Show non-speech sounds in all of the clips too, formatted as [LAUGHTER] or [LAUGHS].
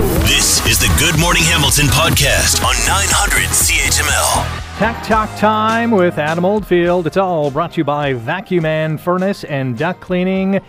This is the Good Morning Hamilton podcast on 900 CHML. Tech Talk Time with Adam Oldfield. It's all brought to you by Vacu-Man Furnace and Duct Cleaning.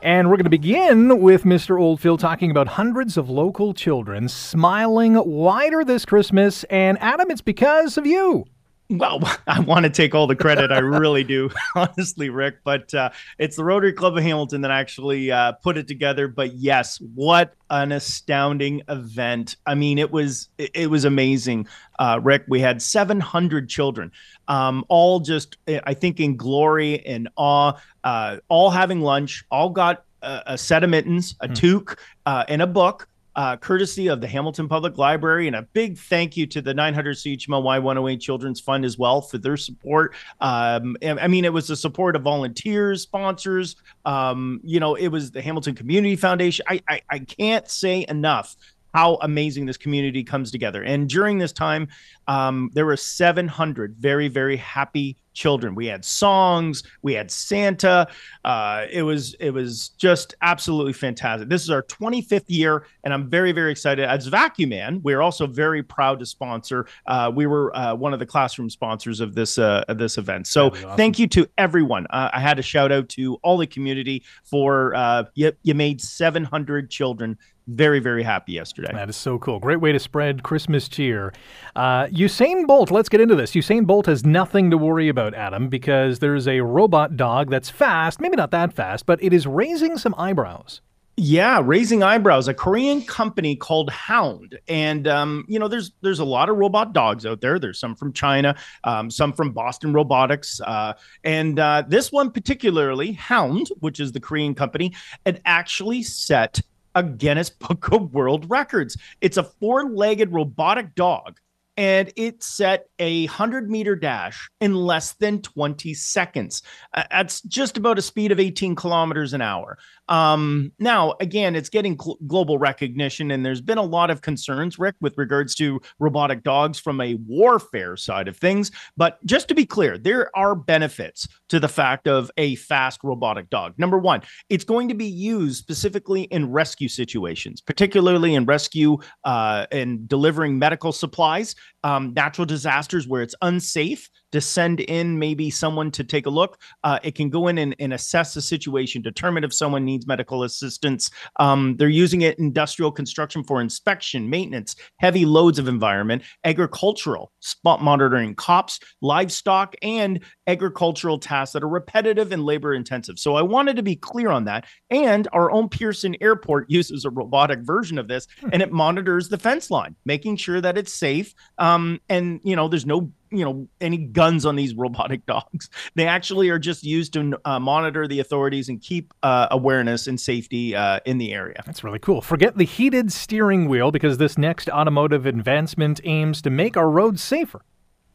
And we're going to begin with Mr. Oldfield talking about hundreds of local children smiling wider this Christmas. And Adam, it's because of you. Well, [LAUGHS] I want to take all the credit. I really do, [LAUGHS] honestly, Rick. But uh, it's the Rotary Club of Hamilton that actually uh, put it together. But yes, what an astounding event! I mean, it was it, was amazing, uh, Rick. We had 700 children, um, all just I think in glory and awe, uh, all having lunch, all got a, a set of mittens, a mm. toque, uh, and a book uh, courtesy of the Hamilton Public Library. And a big thank you to the 900 CHML Y108 Children's Fund as well for their support. Um, I mean, it was the support of volunteers, sponsors. Um, you know, it was the Hamilton Community Foundation. I, I, I can't say enough how amazing this community comes together. And during this time, um, there were 700 very, very happy children. We had songs, we had Santa. Uh, it was it was just absolutely fantastic. This is our 25th year, and I'm very very excited. As Vacu-Man, we're also very proud to sponsor. Uh, we were uh, one of the classroom sponsors of this uh, of this event. So awesome. thank you to everyone. Uh, I had a shout out to all the community for uh, you, you made 700 children very, very happy yesterday. That is so cool. Great way to spread Christmas cheer. Uh, Usain Bolt, let's get into this. Usain Bolt has nothing to worry about, Adam, because there's a robot dog that's fast, maybe not that fast, but it is raising some eyebrows. Yeah, raising eyebrows. A Korean company called Hound, and um, you know, there's there's a lot of robot dogs out there. There's some from China, um, some from Boston Robotics, uh, and uh, this one particularly, Hound, which is the Korean company, had actually set a Guinness [LAUGHS] Book of World Records. It's a four legged robotic dog and it set a 100 meter dash in less than 20 seconds. Uh, that's just about a speed of 18 kilometers an hour. Um, now, again, it's getting cl- global recognition, and there's been a lot of concerns, Rick, with regards to robotic dogs from a warfare side of things. But just to be clear, there are benefits to the fact of a fast robotic dog. Number one, it's going to be used specifically in rescue situations, particularly in rescue uh, and delivering medical supplies, um, natural disasters where it's unsafe to send in maybe someone to take a look. Uh, it can go in and, and, assess the situation, determine if someone needs medical assistance. Um, they're using it industrial construction for inspection, maintenance, heavy loads of environment, agricultural, spot monitoring, cops, livestock, and agricultural tasks that are repetitive and labor intensive. So I wanted to be clear on that. And our own Pearson Airport [LAUGHS] uses a robotic version of this, hmm. and it monitors the fence line, making sure that it's safe. Um, and you know, there's no you know any guns on these robotic [LAUGHS] dogs. They actually are just used to uh, monitor the authorities and keep uh, awareness and safety uh, in the area. That's really cool. Forget the heated steering wheel because this next automotive advancement aims to make our roads safer.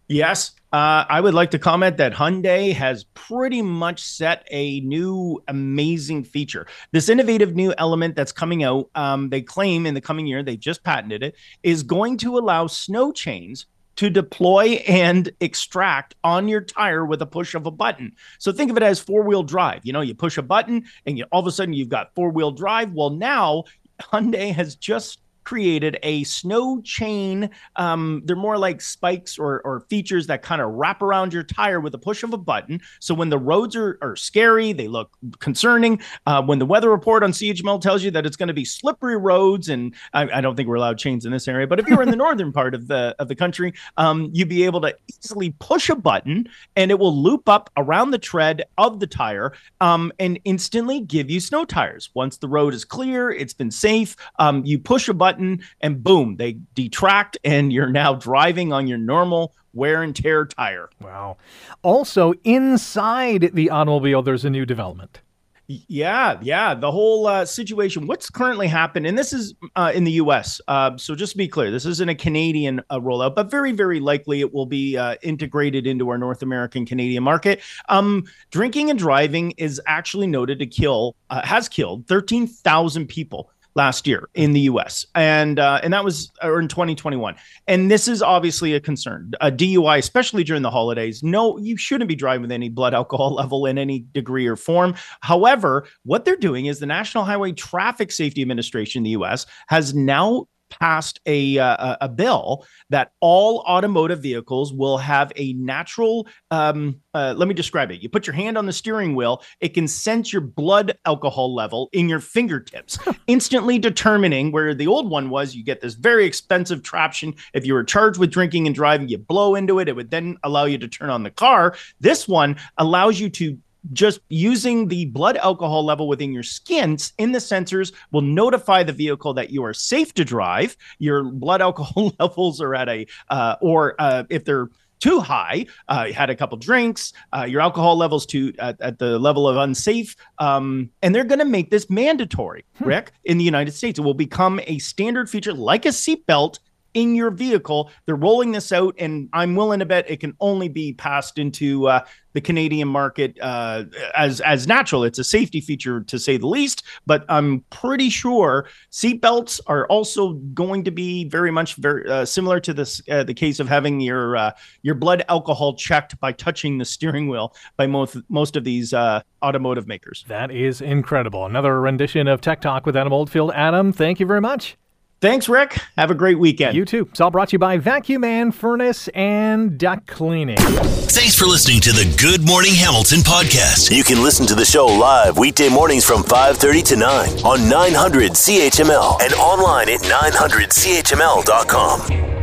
Yes, uh, I would like to comment that Hyundai has pretty much set a new amazing feature. This innovative new element that's coming out, um, they claim in the coming year, they just patented it, is going to allow snow chains to deploy and extract on your tire with a push of a button. So think of it as four wheel drive. You know, you push a button and you, all of a sudden you've got four wheel drive. Well, now Hyundai has just created a snow chain. Um, they're more like spikes or, or features that kind of wrap around your tire with a push of a button. So when the roads are, are scary, they look concerning. Uh, when the weather report on CHML tells you that it's going to be slippery roads, and I, I, don't think we're allowed chains in this area, but if you're in the [LAUGHS] northern part of the of the country, um, you'd be able to easily push a button and it will loop up around the tread of the tire um, and instantly give you snow tires. Once the road is clear, it's been safe. Um, you push a button button and boom, they detract and you're now driving on your normal wear and tear tire. Wow. Also, inside the automobile, there's a new development. Yeah, yeah. The whole uh, situation, what's currently happened, and this is uh, in the US. Uh, so just to be clear, this isn't a Canadian uh, rollout, but very, very likely it will be uh, integrated into our North American Canadian market. Um, drinking and driving is actually noted to kill, uh, has killed 13,000 people last year in the U.S. and uh, and that was or in 2021. And this is obviously a concern. A DUI, especially during the holidays. No, you shouldn't be driving with any blood alcohol [LAUGHS] level in any degree or form. However, what they're doing is the National Highway Traffic Safety Administration in the U.S. has now passed a uh, a bill that all automotive vehicles will have a natural. Um, uh, let me describe it. You put your hand on the steering wheel; it can sense your blood alcohol level in your fingertips, [LAUGHS] instantly determining where the old one was. You get this very expensive traption. If you were charged with drinking and driving, you blow into it. It would then allow you to turn on the car. This one allows you to just using the blood alcohol level within your skin in the sensors will notify the vehicle that you are safe to drive. Your blood alcohol [LAUGHS] levels are at a, uh, or uh, if they're too high, uh, you had a couple drinks, uh, your alcohol levels to at, at the level of unsafe, um, and they're going to make this mandatory, hmm. Rick, in the United States. It will become a standard feature like a seatbelt in your vehicle. They're rolling this out, and I'm willing to bet it can only be passed into uh, the Canadian market uh, as as natural. It's a safety feature to say the least, but I'm pretty sure seatbelts are also going to be very much very uh, similar to this uh, the case of having your uh, your blood alcohol checked by touching the steering wheel by most most of these uh, automotive makers. That is incredible. Another rendition of Tech Talk with Adam Oldfield. Adam, thank you very much. Thanks, Rick. Have a great weekend. You too. It's all brought to you by Vacu-Man Furnace and Duct Cleaning. Thanks for listening to the Good Morning Hamilton podcast. You can listen to the show live weekday mornings from 5:30 to 9 on 900 CHML and online at 900CHML.com.